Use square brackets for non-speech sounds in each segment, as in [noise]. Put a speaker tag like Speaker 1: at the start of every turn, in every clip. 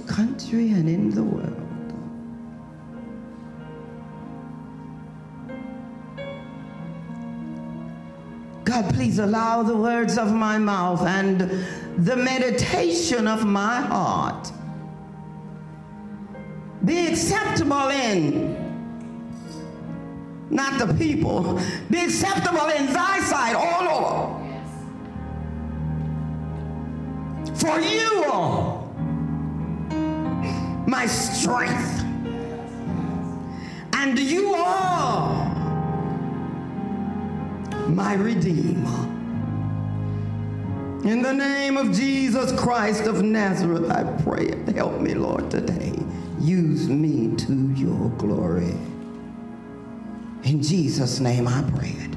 Speaker 1: country and in the world. God, please allow the words of my mouth and the meditation of my heart be acceptable in not the people, be acceptable in thy sight, O Lord. For you are my strength, and you are my redeemer. In the name of Jesus Christ of Nazareth, I pray. It. Help me, Lord, today. Use me to your glory. In Jesus' name I pray it.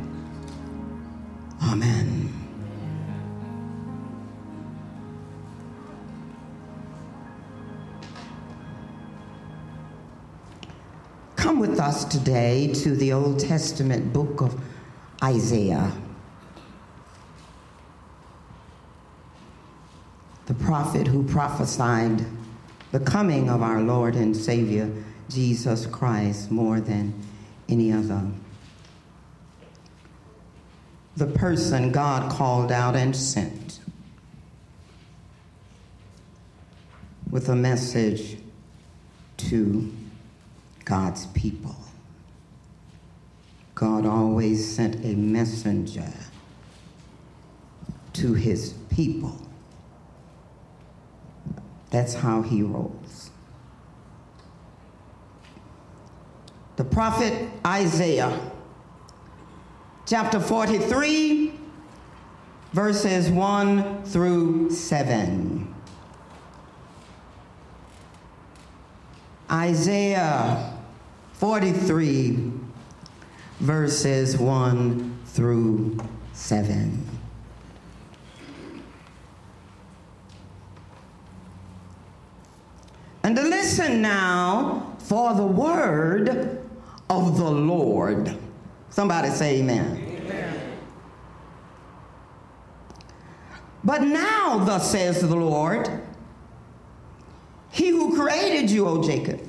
Speaker 1: Amen. Come with us today to the Old Testament book of Isaiah. The prophet who prophesied the coming of our Lord and Savior Jesus Christ more than any other. The person God called out and sent with a message to God's people. God always sent a messenger to his people. That's how he rolls. The prophet Isaiah, chapter 43, verses 1 through 7. Isaiah 43, verses 1 through 7. And listen now for the word of the Lord. Somebody say amen. amen. But now, thus says the Lord, He who created you, O Jacob,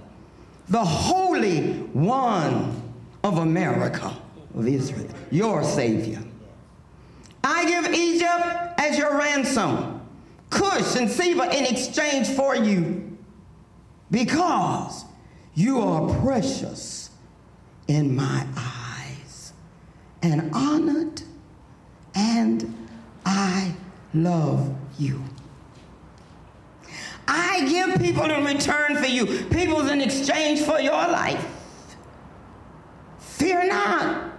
Speaker 1: the Holy One of America, of Israel, your Savior. I give Egypt as your ransom, Cush and Seba in exchange for you because you are precious in my eyes and honored, and I love you. I give people in return for you, people in exchange for your life. Fear not,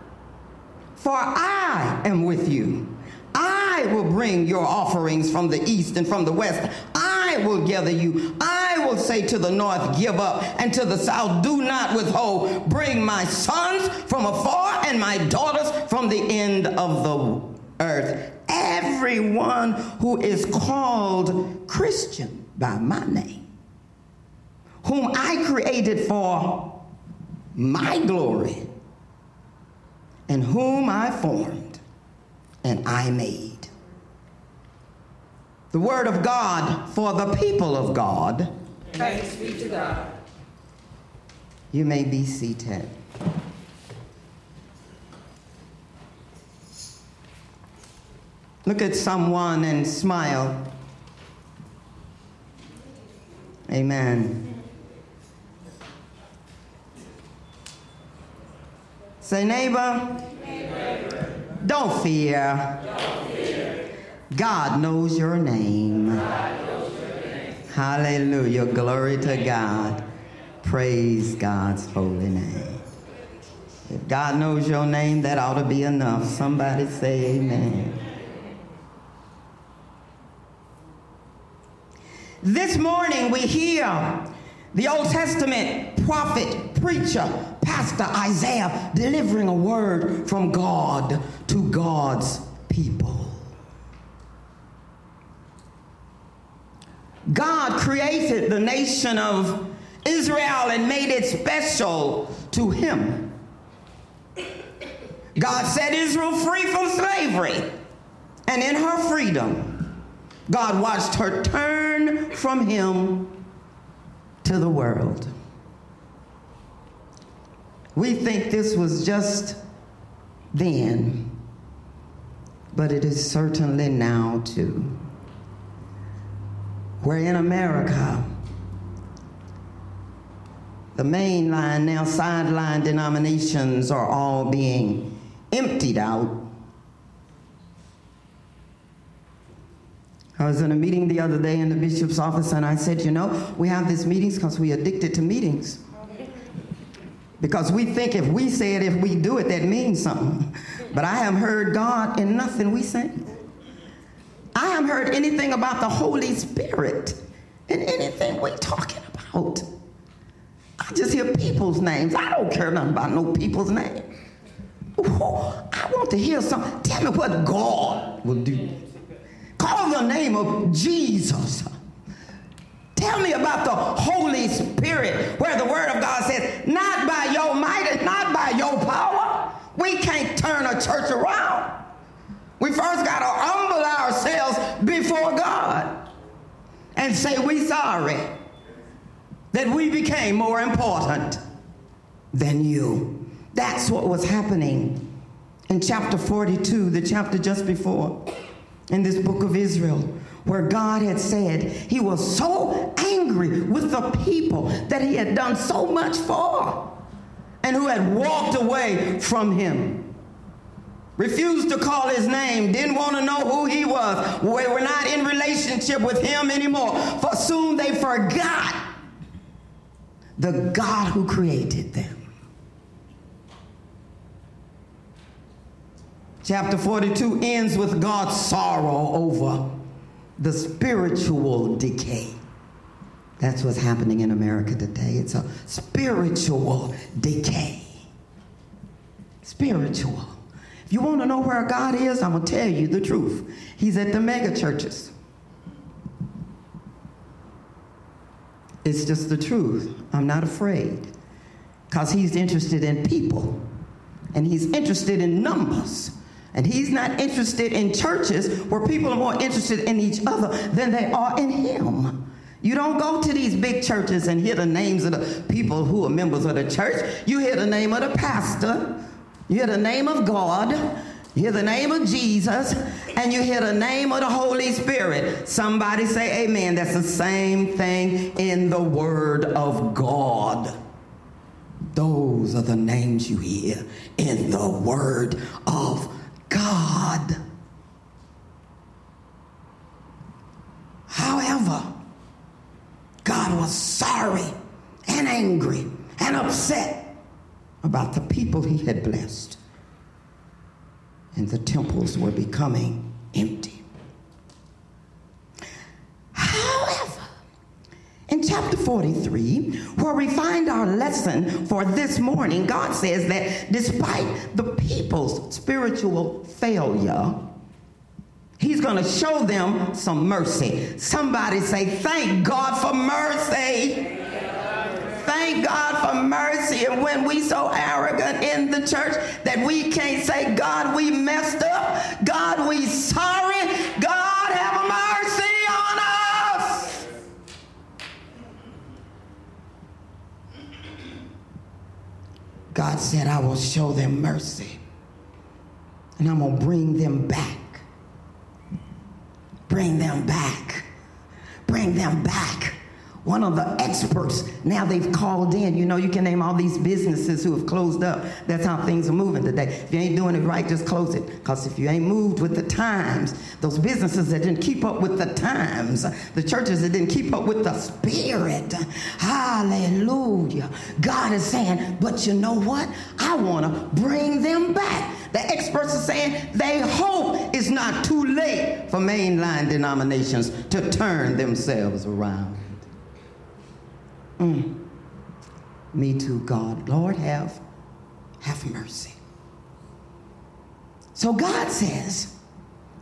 Speaker 1: for I am with you. I will bring your offerings from the east and from the west. I will gather you. I will say to the north, Give up, and to the south, Do not withhold. Bring my sons from afar and my daughters from the end of the earth. Everyone who is called Christian by my name, whom I created for my glory, and whom I formed and I made. The word of God for the people of God.
Speaker 2: Thanks be to God.
Speaker 1: You may be seated. Look at someone and smile. Amen. Say, neighbor, neighbor. Don't, fear. don't fear. God knows your name.
Speaker 2: Knows your name.
Speaker 1: Hallelujah. Glory to God. Praise God's holy name. If God knows your name, that ought to be enough. Somebody say amen. This morning we hear the Old Testament prophet, preacher, pastor Isaiah delivering a word from God to God's people. God created the nation of Israel and made it special to him. God set Israel free from slavery, and in her freedom, God watched her turn from him to the world. We think this was just then, but it is certainly now too. Where in America, the mainline, now sideline denominations are all being emptied out. I was in a meeting the other day in the bishop's office and I said, you know, we have these meetings because we're addicted to meetings. Because we think if we say it, if we do it, that means something. But I haven't heard God in nothing we say. I haven't heard anything about the Holy Spirit in anything we're talking about. I just hear people's names. I don't care nothing about no people's name. Oh, I want to hear something. Tell me what God will do. Call the name of Jesus. Tell me about the Holy Spirit, where the Word of God says, not by your might and not by your power. We can't turn a church around. We first got to humble ourselves before God and say we sorry that we became more important than you. That's what was happening in chapter 42, the chapter just before, in this book of Isaiah, where God had said he was so angry with the people that he had done so much for and who had walked away from him. Refused to call his name, didn't want to know who he was. We were not in relationship with him anymore. For soon they forgot the God who created them. Chapter 42 ends with God's sorrow over the spiritual decay. That's what's happening in America today. It's a spiritual decay. Spiritual. If you want to know where God is, I'm going to tell you the truth. He's at the mega churches. It's just the truth. I'm not afraid. Because he's interested in people. And he's interested in numbers. And he's not interested in churches where people are more interested in each other than they are in him. You don't go to these big churches and hear the names of the people who are members of the church. You hear the name of the pastor, you hear the name of God, you hear the name of Jesus, and you hear the name of the Holy Spirit. Somebody say amen. That's the same thing in the Word of God. Those are the names you hear in the Word of God. However, God was sorry and angry and upset about the people he had blessed. And the temples were becoming empty. However, in chapter 43, where we find our lesson for this morning, God says that despite the people's spiritual failure, He's going to show them some mercy. Somebody say, Thank God for mercy. Thank God for mercy. And when we so arrogant in the church that we can't say, God, we messed up. God, we sorry. God said, I will show them mercy and I'm going to bring them back. Bring them back. Bring them back one of the experts. Now they've called in. You know you can name all these businesses who have closed up. That's how things are moving today. If you ain't doing it right just close it. Because if you ain't moved with the times those businesses that didn't keep up with the times the churches that didn't keep up with the spirit. Hallelujah. God is saying but you know what? I want to bring them back. The experts are saying they hope it's not too late for mainline denominations to turn themselves around Mm. Me too, God. Lord, have, have mercy. So God says,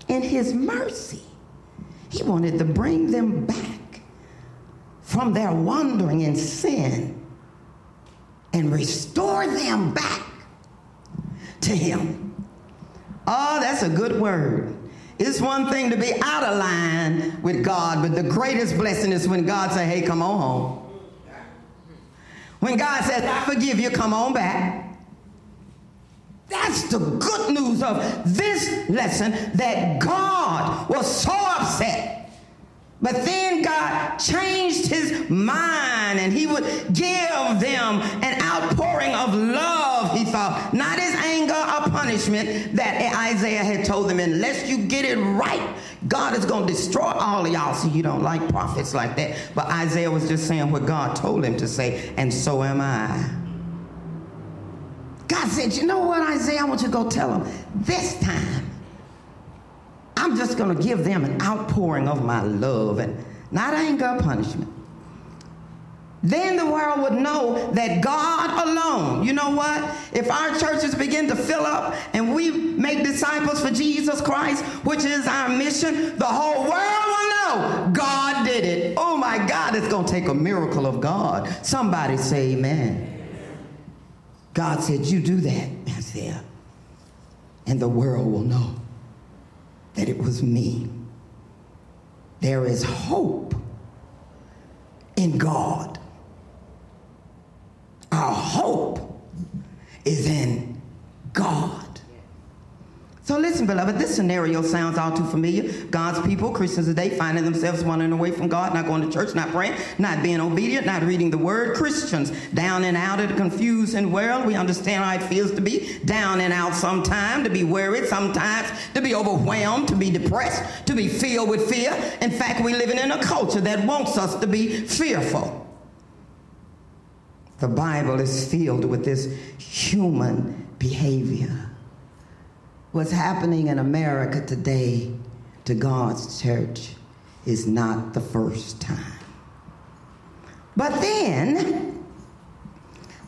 Speaker 1: in his mercy, he wanted to bring them back from their wandering in sin and restore them back to him. Oh, that's a good word. It's one thing to be out of line with God, but the greatest blessing is when God say, hey, come on home. When God says, I forgive you, come on back. That's the good news of this lesson that God was so upset. But then God changed his mind and he would give them an outpouring of love, he thought. Not his anger or punishment that Isaiah had told them. Unless you get it right, God is going to destroy all of y'all. So you don't like prophets like that. But Isaiah was just saying what God told him to say, and so am I. God said, You know what, Isaiah? I want you to go tell them this time. I'm just going to give them an outpouring of my love and not anger punishment. Then the world would know that God alone, you know what? If our churches begin to fill up and we make disciples for Jesus Christ, which is our mission, the whole world will know God did it. Oh my God, it's going to take a miracle of God. Somebody say amen. God said, You do that, [laughs] Isaiah, and the world will know that it was me. There is hope in God. Our hope is in God. So listen, beloved, this scenario sounds all too familiar. God's people, Christians today, finding themselves wandering away from God, not going to church, not praying, not being obedient, not reading the word. Christians down and out of the confused and world. We understand how it feels to be down and out sometime, to be worried sometimes, to be overwhelmed, to be depressed, to be filled with fear. In fact, we're living in a culture that wants us to be fearful. The Bible is filled with this human behavior what's happening in America today to God's church is not the first time. But then,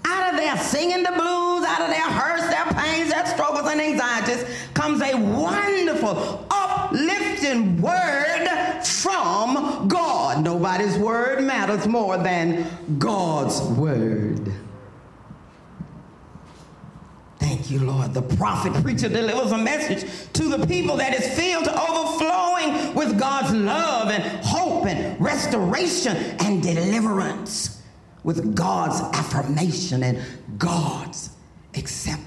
Speaker 1: out of their singing the blues, out of their hurts, their pains, their struggles, and anxieties, comes a wonderful, uplifting word from God. Nobody's word matters more than God's word. Thank you, Lord. The prophet preacher delivers a message to the people that is filled to overflowing with God's love and hope and restoration and deliverance, with God's affirmation and God's acceptance.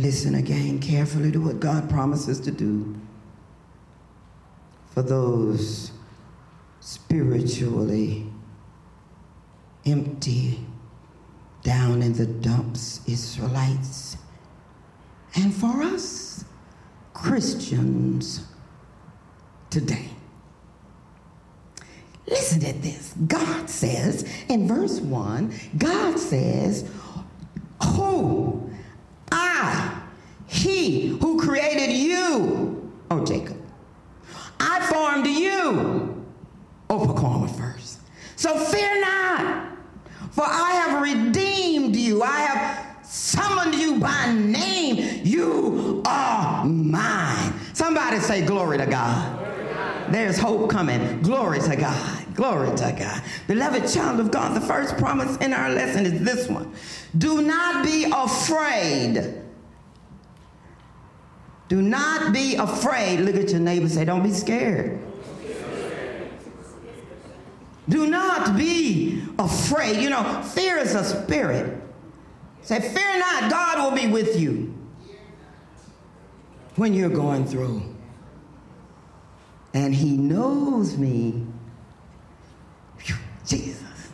Speaker 1: Listen again carefully to what God promises to do for those spiritually empty down in the dumps, Israelites. And for us, Christians today. Listen to this. God says in verse 1, God says, Who? I, He who created you, oh Jacob. I formed you, oh Pacoima first. So fear not. For I have redeemed you. I have summoned you by name. You are mine. Somebody say, Glory to God. There's hope coming. Glory to God. Glory to God. Beloved child of God, the first promise in our lesson is this one Do not be afraid. Do not be afraid. Look at your neighbor say, Don't be scared. Do not be afraid. You know, fear is a spirit. Say, Fear not, God will be with you. when you're going through. And he knows me, Jesus,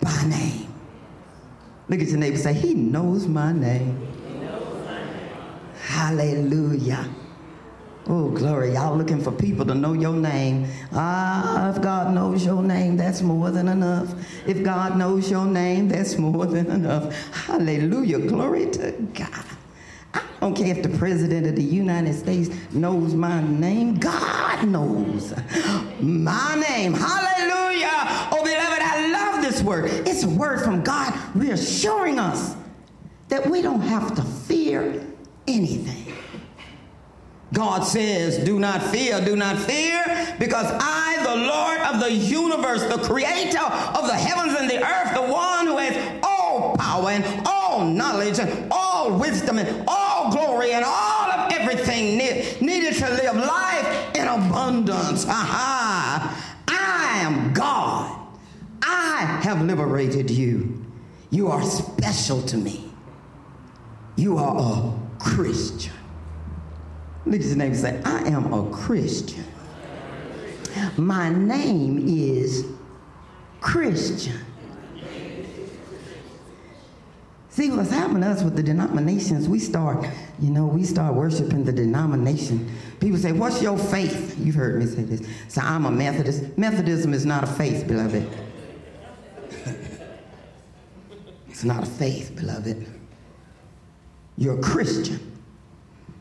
Speaker 1: by name. Look at your neighbor say, He knows my name. Knows my name. Hallelujah. Oh, glory. Y'all looking for people to know your name. Ah, if God knows your name, that's more than enough. If God knows your name, that's more than enough. Hallelujah. Glory to God. I don't care if the president of the United States knows my name. God knows my name. Hallelujah. Word. It's a word from God reassuring us that we don't have to fear anything. God says, Do not fear, do not fear, because I, the Lord of the universe, the creator of the heavens and the earth, the one who has all power and all knowledge and all wisdom and all glory and all of everything ne- needed to live life in abundance. I am God. I have liberated you. You are special to me. You are a Christian. Look at his name and say, I am a Christian. My name is Christian. See what's happening to us with the denominations, we start, you know, we start worshiping the denomination. People say, What's your faith? You've heard me say this. So I'm a Methodist. Methodism is not a faith, beloved. [laughs] it's not a faith, beloved. You're a Christian.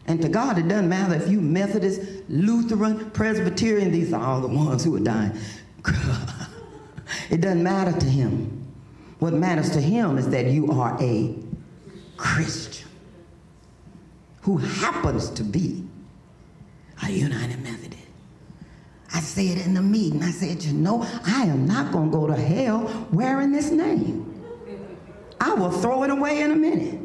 Speaker 1: And to God, it doesn't matter if you Methodist, Lutheran, Presbyterian, these are all the ones who are dying. [laughs] it doesn't matter to him. What matters to him is that you are a Christian who happens to be a United Methodist. I said in the meeting, I said, you know, I am not going to go to hell wearing this name. I will throw it away in a minute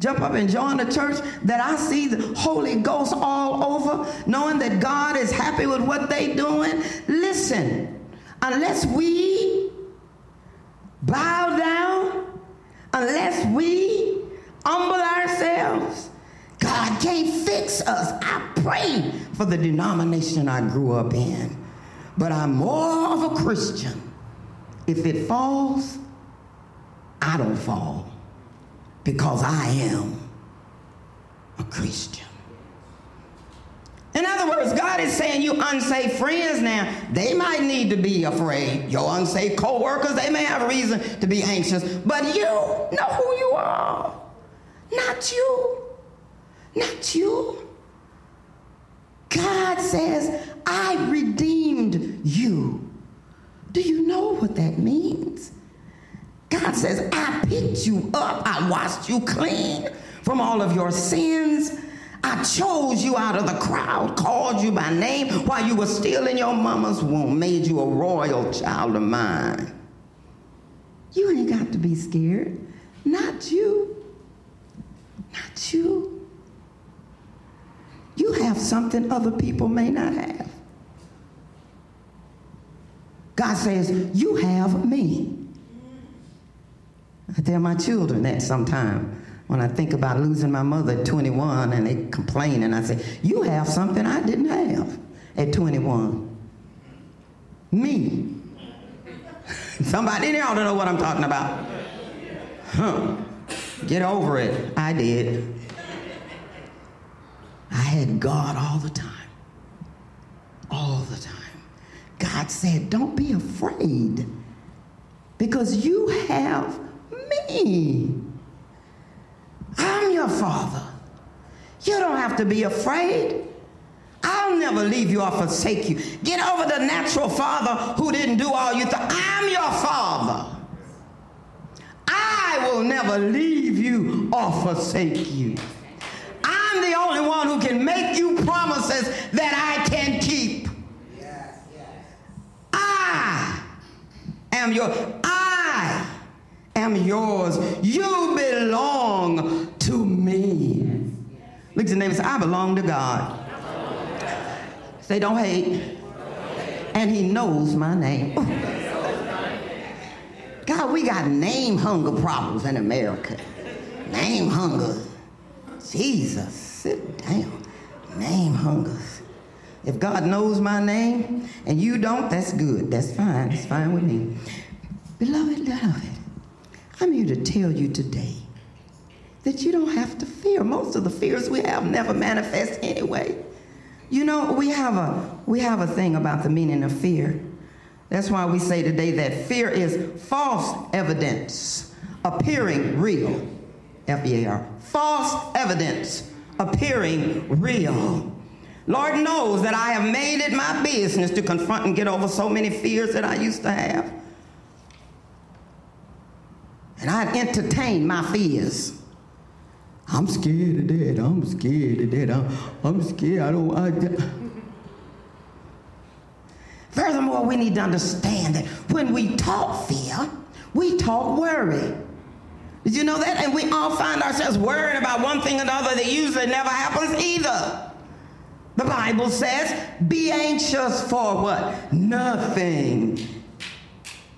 Speaker 1: jump up and join the church that I see the Holy Ghost all over, knowing that God is happy with what they doing. Listen, unless we bow down, unless we humble ourselves, God can't fix us. I pray for the denomination I grew up in, but I'm more of a Christian. If it falls, I don't fall because I am a Christian. In other words, God is saying you unsafe friends now, they might need to be afraid. Your unsafe co-workers, they may have reason to be anxious, but you know who you are. Not you. Not you. God says, I redeemed you. Do you know what that means? God says, I picked you up. I washed you clean from all of your sins. I chose you out of the crowd, called you by name while you were still in your mama's womb, made you a royal child of mine. You ain't got to be scared. Not you. Not you. Have something other people may not have. God says, You have me. I tell my children that sometime when I think about losing my mother at 21 and they complain and I say, you have something I didn't have at 21. Me. [laughs] Somebody in here ought to know what I'm talking about. Huh. Get over it. I did. I had God all the time. All the time. God said, don't be afraid because you have me. I'm your father. You don't have to be afraid. I'll never leave you or forsake you. Get over the natural father who didn't do all you thought. I'm your father. I will never leave you or forsake you. The only one who can make you promises that I can keep. Yes, yes. I am your I am yours. You belong to me. Look at your neighbor say, I belong to God. Say, don't hate. And he knows my name. God, we got name hunger problems in America. Name hunger. Jesus, sit down. Name hungers. If God knows my name and you don't, that's good. That's fine. That's fine with me. Beloved, beloved, I'm here to tell you today that you don't have to fear. Most of the fears we have never manifest anyway. You know, we have a we have a thing about the meaning of fear. That's why we say today that fear is false evidence appearing real. F E A R. False evidence appearing real. Lord knows that I have made it my business to confront and get over so many fears that I used to have. And I entertained my fears. I'm scared of that. I'm scared of that. I'm, I'm scared. I don't. I, Furthermore, we need to understand that when we talk fear, we talk worry. Did you know that? And we all find ourselves worrying about one thing or another that usually never happens either. The Bible says, be anxious for what? Nothing.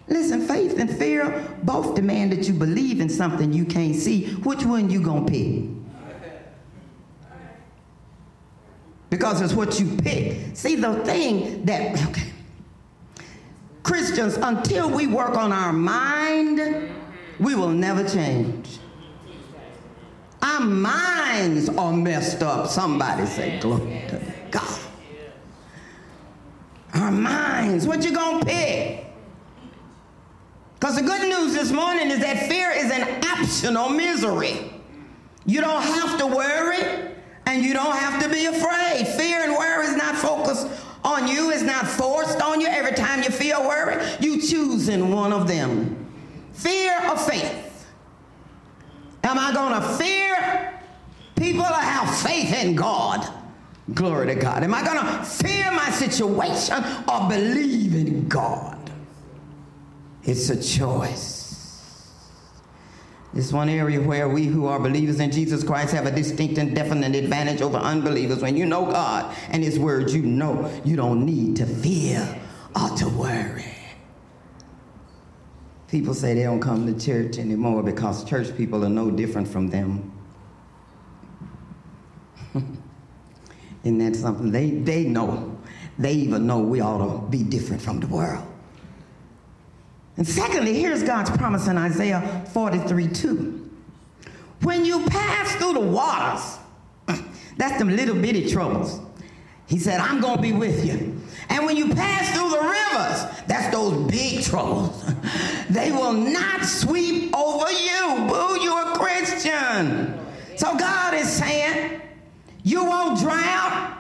Speaker 1: Listen, faith and fear both demand that you believe in something you can't see. Which one you gonna pick? Because it's what you pick. See, the thing that, okay. Christians, until we work on our mind, we will never change. Our minds are messed up. Somebody say, glory to God. Our minds, what you gonna pick? Because the good news this morning is that fear is an optional misery. You don't have to worry and you don't have to be afraid. Fear and worry is not focused on you, it's not forced on you. Every time you feel worry, you choose in one of them. Fear of faith? Am I going to fear people or have faith in God? Glory to God. Am I going to fear my situation or believe in God? It's a choice. It's one area where we who are believers in Jesus Christ have a distinct and definite advantage over unbelievers. When you know God and His Word, you know you don't need to fear or to worry. People say they don't come to church anymore because church people are no different from them. [laughs] Isn't that something? They, they know. They even know we ought to be different from the world. And secondly, here's God's promise in Isaiah 43 2. When you pass through the waters, [clears throat] that's them little bitty troubles. He said, I'm going to be with you. And when you pass through the rivers, that's those big troubles. [laughs] they will not sweep over you. Boo, you're a Christian. So God is saying, you won't drown,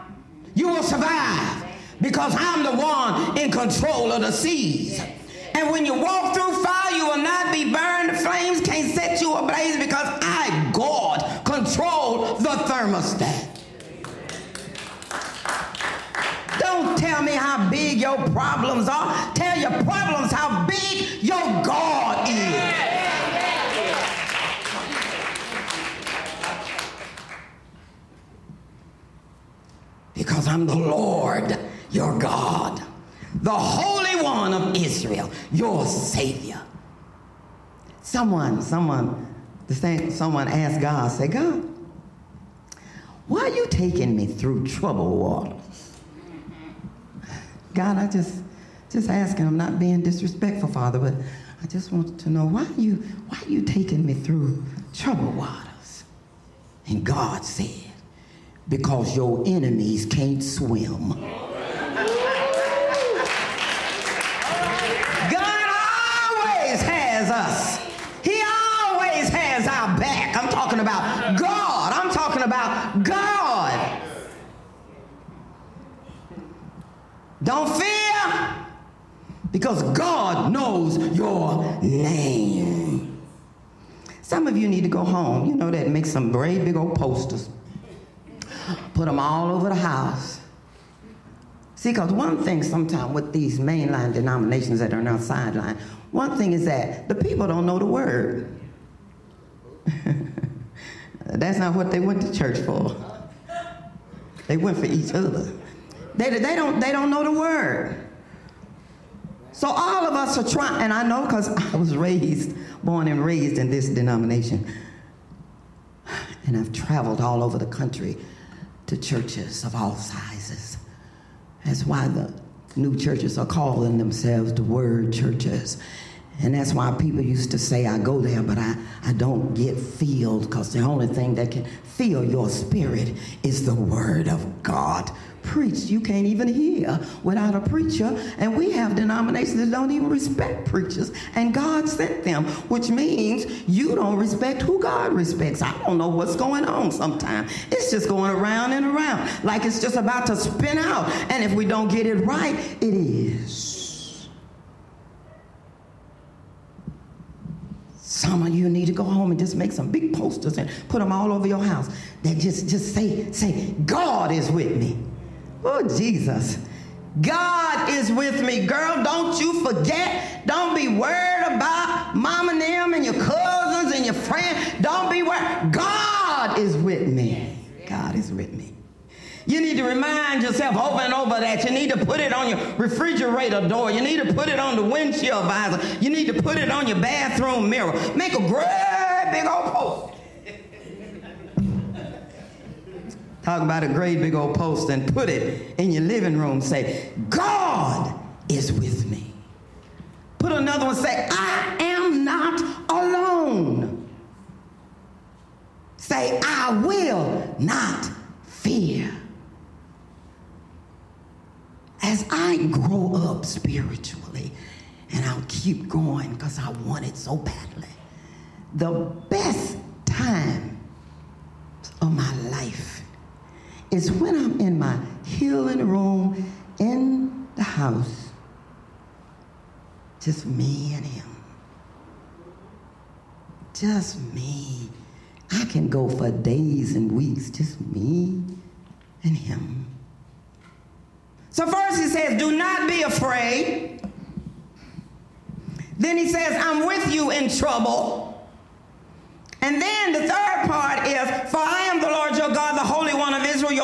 Speaker 1: you will survive because I'm the one in control of the seas. And when you walk through fire, you will not be burned. The flames can't set you ablaze because I, God, control the thermostat. Don't tell me how big your problems are. Tell your problems how big your God is. Because I'm the Lord, your God the Holy One of Israel, your Savior. Someone, someone, the same, someone asked God, say, God, why are you taking me through trouble waters? God, I just, just asking, I'm not being disrespectful, Father, but I just want to know why you, why you taking me through troubled waters? And God said, because your enemies can't swim. Don't fear because God knows your name. Some of you need to go home. You know that make some great big old posters. Put them all over the house. See, because one thing sometimes with these mainline denominations that are now sideline, one thing is that the people don't know the word. [laughs] That's not what they went to church for. They went for each other. They, they, don't, they don't know the word. So all of us are trying, and I know because I was raised, born and raised in this denomination. And I've traveled all over the country to churches of all sizes. That's why the new churches are calling themselves the Word churches. And that's why people used to say, I go there, but I, I don't get filled because the only thing that can fill your spirit is the Word of God preached. You can't even hear without a preacher. And we have denominations that don't even respect preachers. And God sent them, which means you don't respect who God respects. I don't know what's going on sometimes. It's just going around and around like it's just about to spin out. And if we don't get it right, it is. Some of you need to go home and just make some big posters and put them all over your house that just, just say, say, God is with me. Oh, Jesus. God is with me. Girl, don't you forget. Don't be worried about mom and them and your cousins and your friends. Don't be worried. God is with me. God is with me. You need to remind yourself over and over that. You need to put it on your refrigerator door. You need to put it on the windshield visor. You need to put it on your bathroom mirror. Make a great big old post. Talk about a great big old post and put it in your living room. Say, God is with me. Put another one, say, I am not alone. Say, I will not fear. As I grow up spiritually, and I'll keep going because I want it so badly, the best time of my life is when I'm in my healing room in the house, just me and him. Just me. I can go for days and weeks, just me and him. So, first he says, Do not be afraid. Then he says, I'm with you in trouble. And then the third part is, For I am the Lord your God,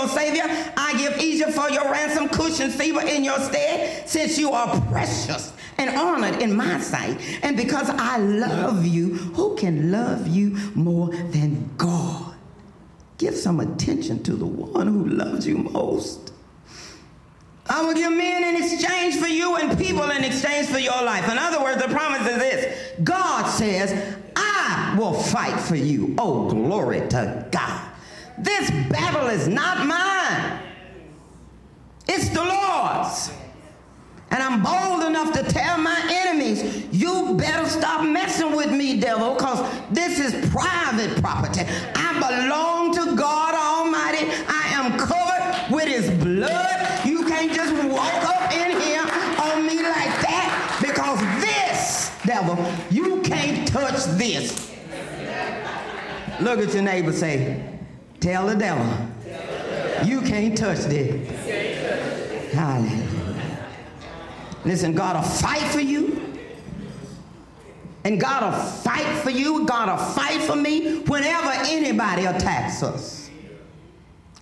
Speaker 1: Savior. I give Egypt for your ransom, Cush and Seba in your stead, since you are precious and honored in my sight. And because I love you, who can love you more than God? Give some attention to the one who loves you most. I will give men in exchange for you and people in exchange for your life. In other words, the promise is this God says, I will fight for you. Oh, glory to God. This battle is not mine, it's the Lord's. And I'm bold enough to tell my enemies, you better stop messing with me, devil, because this is private property. I belong to God Almighty. I am covered with his blood. You can't just walk up in here on me like that because this, devil, you can't touch this. Look at your neighbor say, tell the devil, you can't touch this. Hallelujah. Listen, God will fight for you. And God will fight for you. God will fight for me whenever anybody attacks us.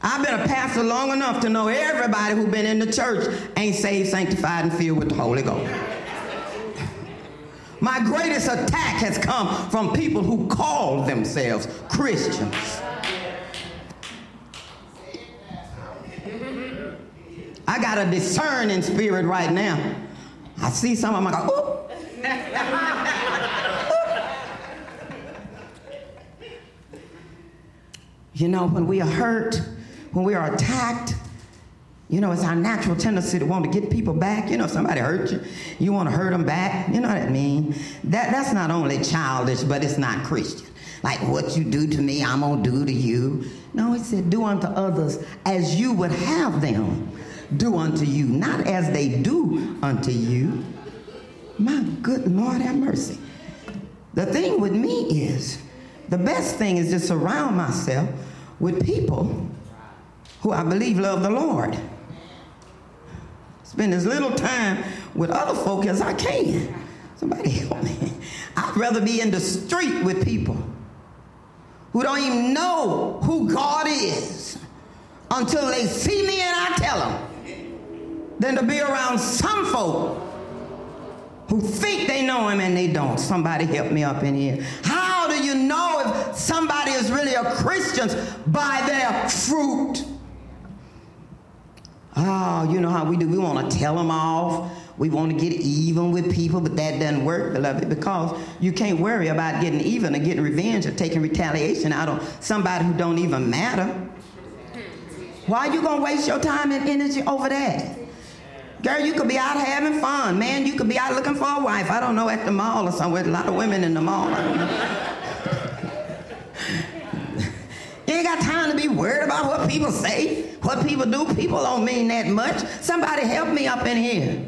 Speaker 1: I've been a pastor long enough to know everybody who's been in the church ain't saved, sanctified, and filled with the Holy Ghost. My greatest attack has come from people who call themselves Christians. I got a discerning spirit right now. I see some of them, I go, you know, when we are hurt, when we are attacked, you know, it's our natural tendency to want to get people back. You know, somebody hurt you, you want to hurt them back. You know what I mean? That, that's not only childish, but it's not Christian. Like, what you do to me, I'm going to do to you. No, he said, do unto others as you would have them do unto you, not as they do unto you. My good Lord, have mercy. The thing with me is, the best thing is to surround myself with people who I believe love the Lord. Spend as little time with other folk as I can. Somebody help me. I'd rather be in the street with people who don't even know who God is until they see me and I tell them than to be around some folk who think they know him and they don't. Somebody help me up in here. How do you know if somebody is really a Christian by their fruit. Oh, you know how we do. We want to tell them off. We want to get even with people, but that doesn't work, beloved, because you can't worry about getting even or getting revenge or taking retaliation out on somebody who don't even matter. Why are you going to waste your time and energy over that? Girl, you could be out having fun. Man, you could be out looking for a wife. I don't know, at the mall or somewhere. A lot of women in the mall. you ain't got time to be worried about what people say, what people do. People don't mean that much. Somebody help me up in here.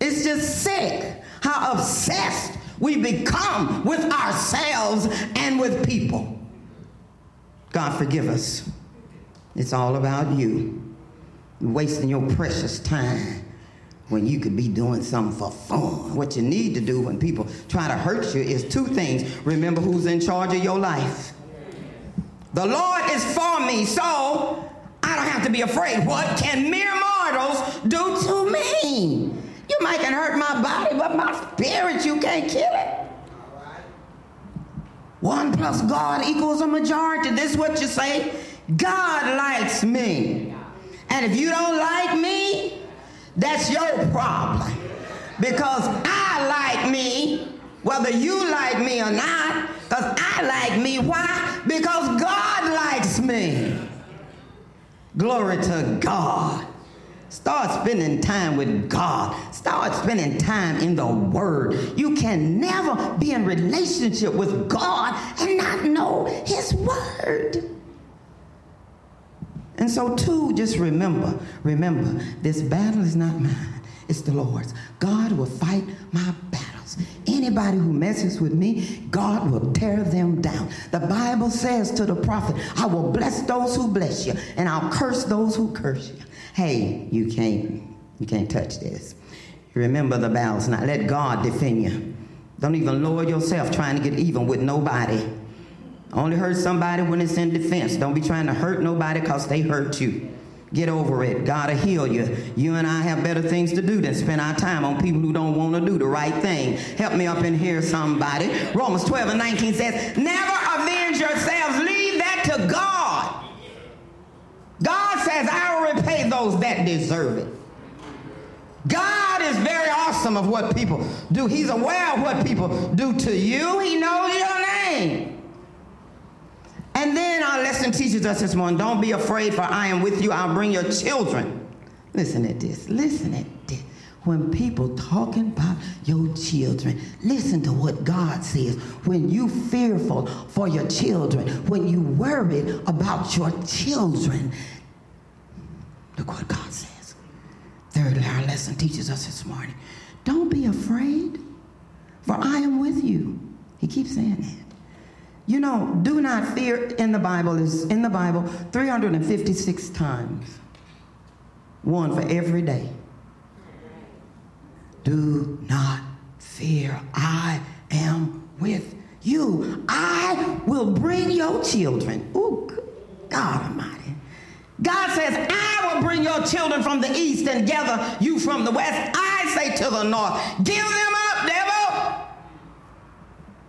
Speaker 1: It's just sick how obsessed we become with ourselves and with people. God forgive us. It's all about you. Wasting your precious time when you could be doing something for fun. What you need to do when people try to hurt you is two things. Remember who's in charge of your life. The Lord is for me, so I don't have to be afraid. What can mere mortals do to me? You might can hurt my body, but my spirit, you can't kill it. One plus God equals a majority. This is what you say. God likes me. And if you don't like me, that's your problem. Because I like me, whether you like me or not, because I like me. Why? Because God likes me. Glory to God. Start spending time with God. Start spending time in the Word. You can never be in relationship with God and not know His Word. And so, too, just remember, remember, this battle is not mine, it's the Lord's. God will fight my battles. Anybody who messes with me, God will tear them down. The Bible says to the prophet, I will bless those who bless you, and I'll curse those who curse you. Hey, you can't, you can't touch this. Remember the battles. Now let God defend you. Don't even lower yourself trying to get even with nobody. Only hurt somebody when it's in defense. Don't be trying to hurt nobody because they hurt you. Get over it. God will heal you. You and I have better things to do than spend our time on people who don't want to do the right thing. Help me up in here, somebody. Romans 12 and 19 says, Never avenge yourselves. Leave that to God. God says, I will repay those that deserve it. God is very awesome of what people do. He's aware of what people do to you. He knows your name. And then our lesson teaches us this morning don't be afraid, for I am with you. I'll bring your children. Listen at this. Listen at this. When people talking about your children, listen to what God says. When you fearful for your children, when you worried about your children, look what God says. Thirdly, our lesson teaches us this morning. Don't be afraid, for I am with you. He keeps saying that. You know, do not fear in the Bible is in the Bible 356 times. One for every day. Do not fear. I am with you. I will bring your children. Oh, God Almighty. God says, I will bring your children from the east and gather you from the west. I say to the north, give them up, devil.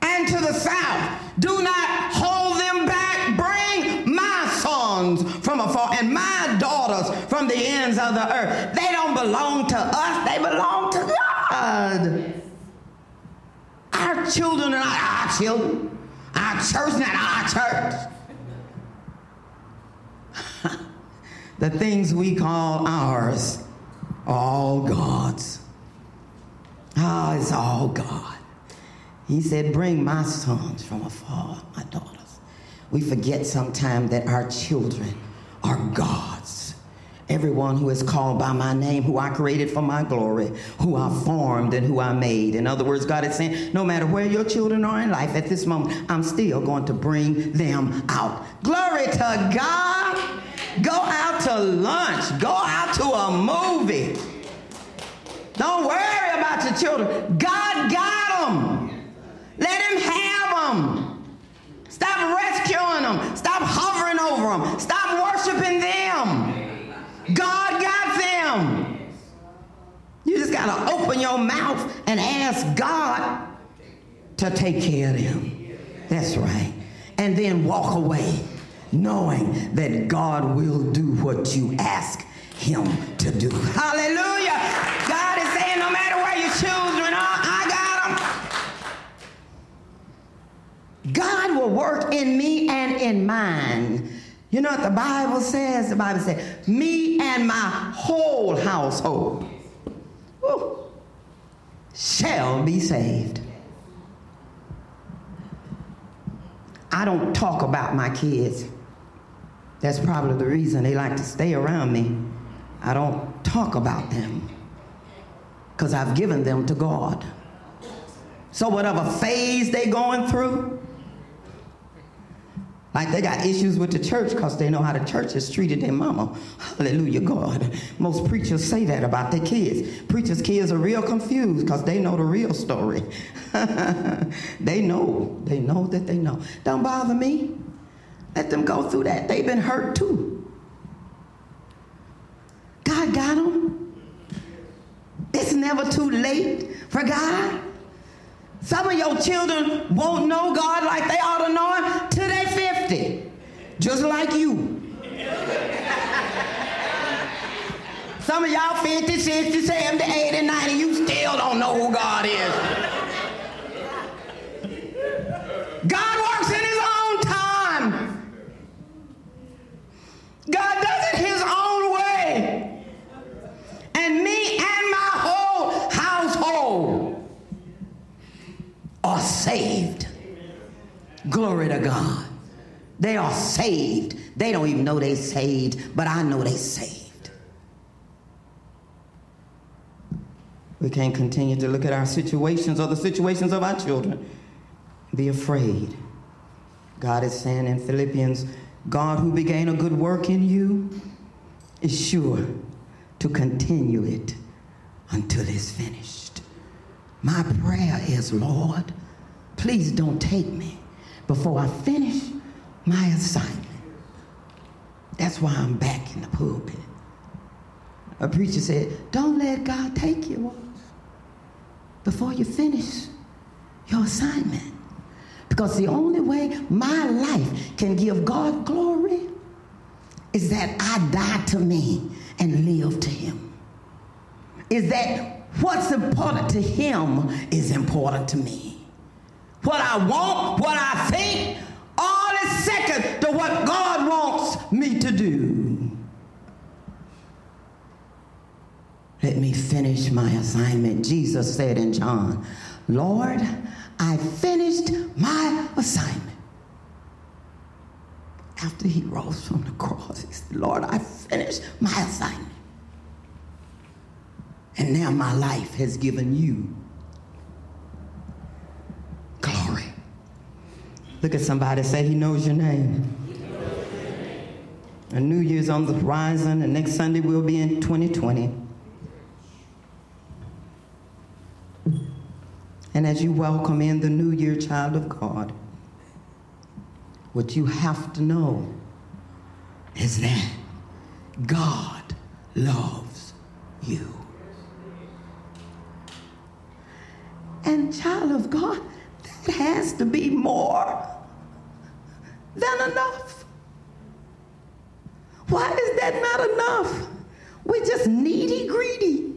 Speaker 1: And to the south, do not hold them back. Bring my sons from afar and my daughters from the ends of the earth. They don't belong to us, they belong to God. Our children are not our children. Our church not our church. [laughs] the things we call ours are all God's. Ah, oh, it's all God. He said, Bring my sons from afar, my daughters. We forget sometimes that our children are God's. Everyone who is called by my name, who I created for my glory, who I formed and who I made. In other words, God is saying, no matter where your children are in life at this moment, I'm still going to bring them out. Glory to God. Go out to lunch. Go out to a movie. Don't worry about your children. God got them. Let him have them. Stop rescuing them. Stop hovering over them. Stop worshiping them. God got them. You just got to open your mouth and ask God to take care of them. That's right. and then walk away knowing that God will do what you ask him to do. Hallelujah. God is saying no matter where your children are, I got them. God will work in me and in mine. You know what the Bible says? The Bible says, me and my whole household shall be saved. I don't talk about my kids. That's probably the reason they like to stay around me. I don't talk about them because I've given them to God. So whatever phase they're going through, like they got issues with the church because they know how the church has treated their mama. Hallelujah, God. Most preachers say that about their kids. Preachers' kids are real confused because they know the real story. [laughs] they know. They know that they know. Don't bother me. Let them go through that. They've been hurt too. God got them. It's never too late for God. Some of your children won't know God like they ought to know Him till they're 50, just like you. Some of y'all 50, 60, 70, 80, 90, you still don't know who God is. God works in His own time. God does it His own way. And me and my whole household are saved. Glory to God. They are saved. They don't even know they saved, but I know they saved. We can't continue to look at our situations or the situations of our children be afraid. God is saying in Philippians, God who began a good work in you is sure to continue it until it's finished. My prayer is, Lord, please don't take me before I finish my assignment. That's why I'm back in the pulpit. A preacher said, Don't let God take you before you finish your assignment. Because the only way my life can give God glory is that I die to me and live to Him. Is that what's important to Him is important to me. What I want, what I think, all is second to what God wants me to do. Let me finish my assignment. Jesus said in John, Lord, I finished my assignment. After he rose from the cross, he said, Lord, I finished my assignment. And now my life has given you glory. Look at somebody, say, He knows your name. A New Year's on the horizon, and next Sunday we'll be in 2020. And as you welcome in the new year, child of God, what you have to know is that God loves you. And, child of God, has to be more than enough. Why is that not enough? We're just needy, greedy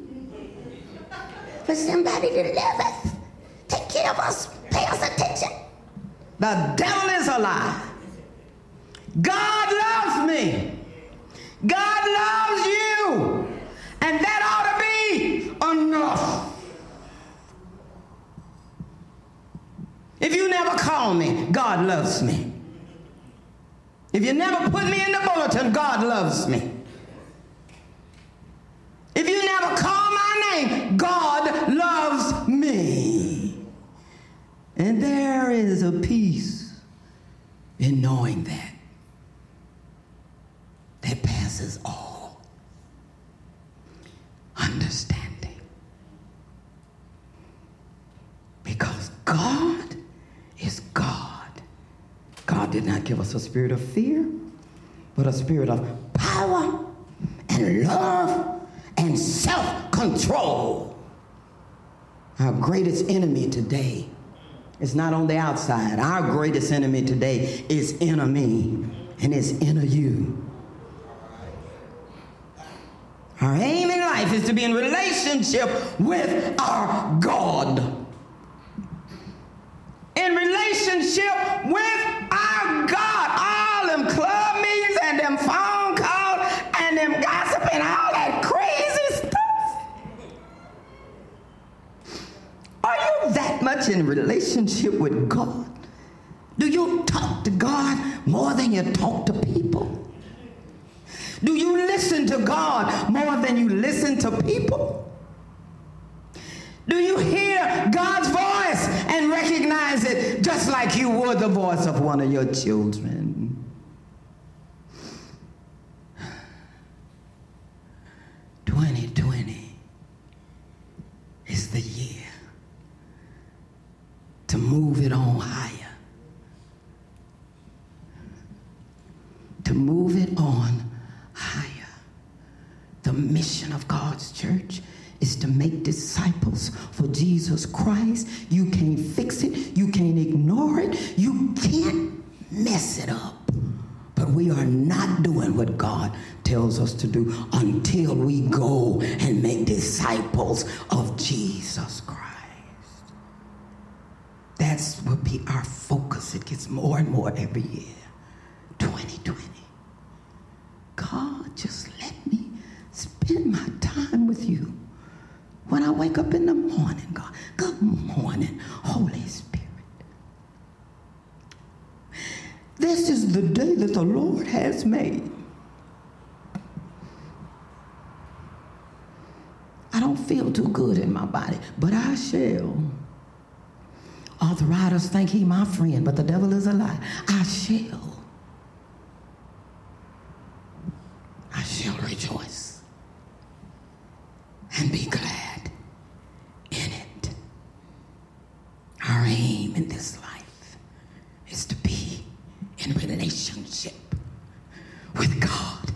Speaker 1: for somebody to love us take care of us, pay us attention. The devil is a lie. God loves me. God loves you. And that ought to be enough. If you never call me, God loves me. If you never put me in the bulletin, God loves me. If you never call my name, God loves me. And there is a peace in knowing that that passes all understanding. Because God is God. God did not give us a spirit of fear, but a spirit of power and love and self control. Our greatest enemy today is not on the outside. Our greatest enemy today is enemy, and it's inner you. Our aim in life is to be in relationship with our God. In relationship with our God. And all that crazy stuff. Are you that much in relationship with God? Do you talk to God more than you talk to people? Do you listen to God more than you listen to people? Do you hear God's voice and recognize it just like you would the voice of one of your children? Twenty twenty is the year to move it on higher. To move it on higher. The mission of God's church is to make disciples for Jesus Christ. You can't fix it, you can't ignore it, you can't mess it up. But we are not doing what God tells us to do until we go and make disciples of Jesus Christ. That's will be our focus. It gets more and more every year. 2020. God, just let me spend my time with you. When I wake up in the morning, God, good morning, Holy Spirit. This is the day that the Lord has made. I don't feel too good in my body, but I shall. Writers think he my friend, but the devil is a lie. I shall. I shall rejoice and be glad in it. Our aim in this life is to be in relationship with God.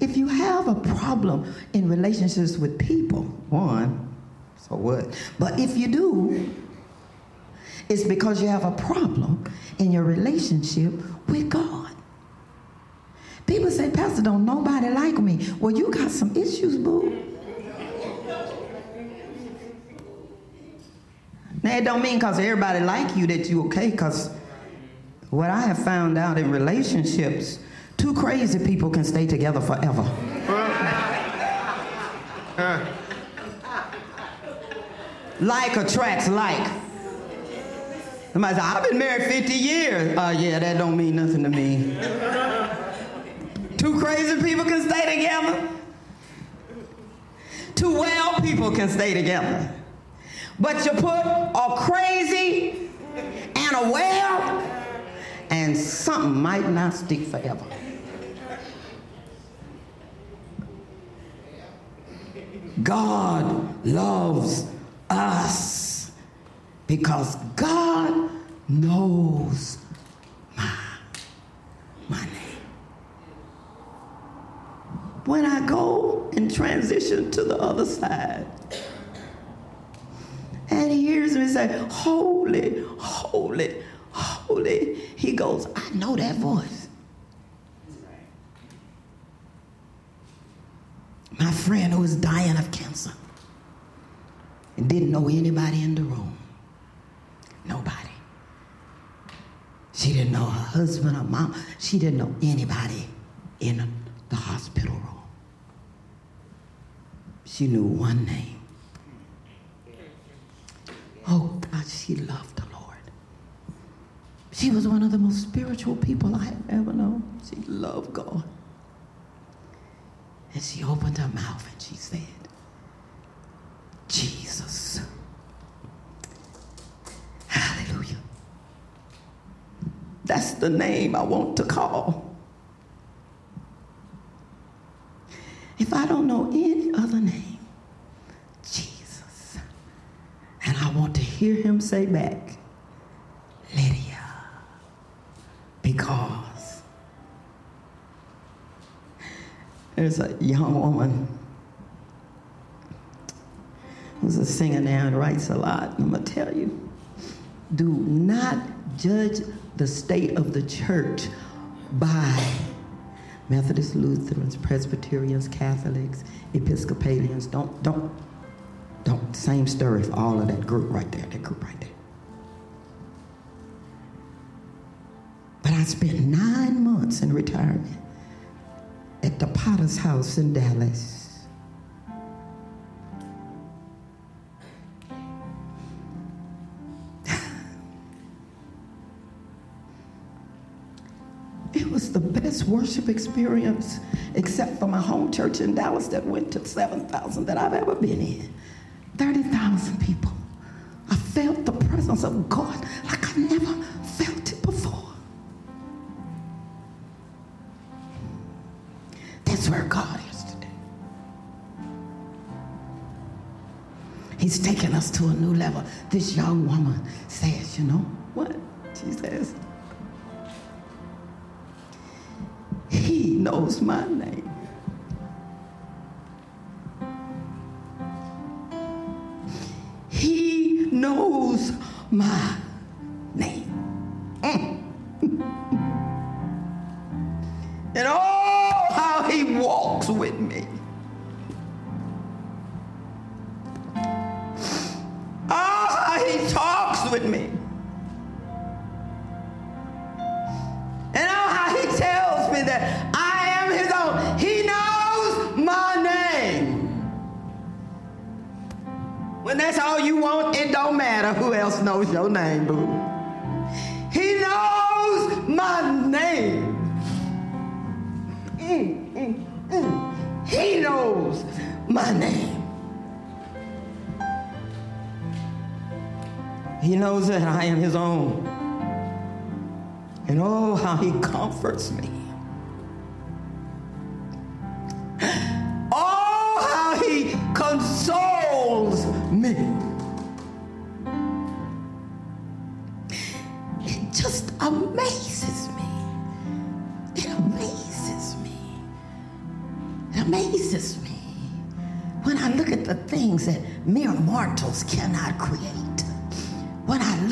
Speaker 1: If you have a problem in relationships with people, one, so what? But if you do, it's because you have a problem in your relationship with God. People say, Pastor, don't nobody like me. Well, you got some issues, boo. Now, it don't mean because everybody like you that you okay, because what I have found out in relationships, two crazy people can stay together forever. [laughs] like attracts like. Somebody said, I've been married 50 years. Oh, uh, yeah, that don't mean nothing to me. Two crazy people can stay together. Two well people can stay together. But you put a crazy and a well, and something might not stick forever. God loves us because God knows my, my name. When I go and transition to the other side, and he hears me say, Holy, holy, holy, he goes, I know that voice. My friend who was dying of cancer and didn't know anybody in the room. Nobody. She didn't know her husband or mom. She didn't know anybody in the hospital room. She knew one name. Oh God, she loved the Lord. She was one of the most spiritual people I have ever known. She loved God. And she opened her mouth and she said, Jesus. Hallelujah. That's the name I want to call. If I don't know any other name, Jesus. And I want to hear him say back, Lydia, because there's a young woman who's a singer now and writes a lot. I'm going to tell you. do not judge the state of the church by Methodists, Lutherans, Presbyterians, Catholics, Episcopalians. Don't, don't, don't. Same story for all of that group right there, that group right there. But I spent nine months in retirement at the Potter's House in Dallas. Worship experience, except for my home church in Dallas that went to 7,000 that I've ever been in. 30,000 people. I felt the presence of God like I never felt it before. That's where God is today. He's taking us to a new level. This young woman says, you know what? She says, knows my name. He knows my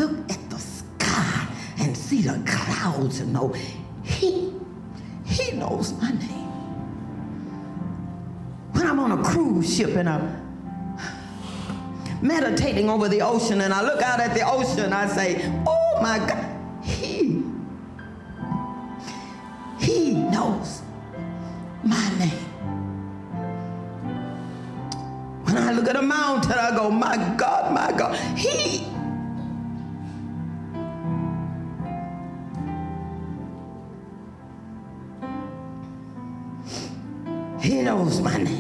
Speaker 1: look at the sky and see the clouds and know he he knows my name. When I'm on a cruise ship and I'm meditating over the ocean and I look out at the ocean, I say, oh my God, he, he knows my name. When I look at a mountain, I go, my God, my God, he He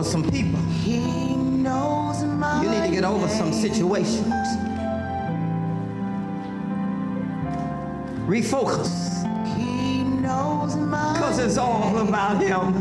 Speaker 1: over some people.
Speaker 3: He knows my
Speaker 1: You need to get over some situations. Refocus.
Speaker 3: He knows my
Speaker 1: Because it's all about him.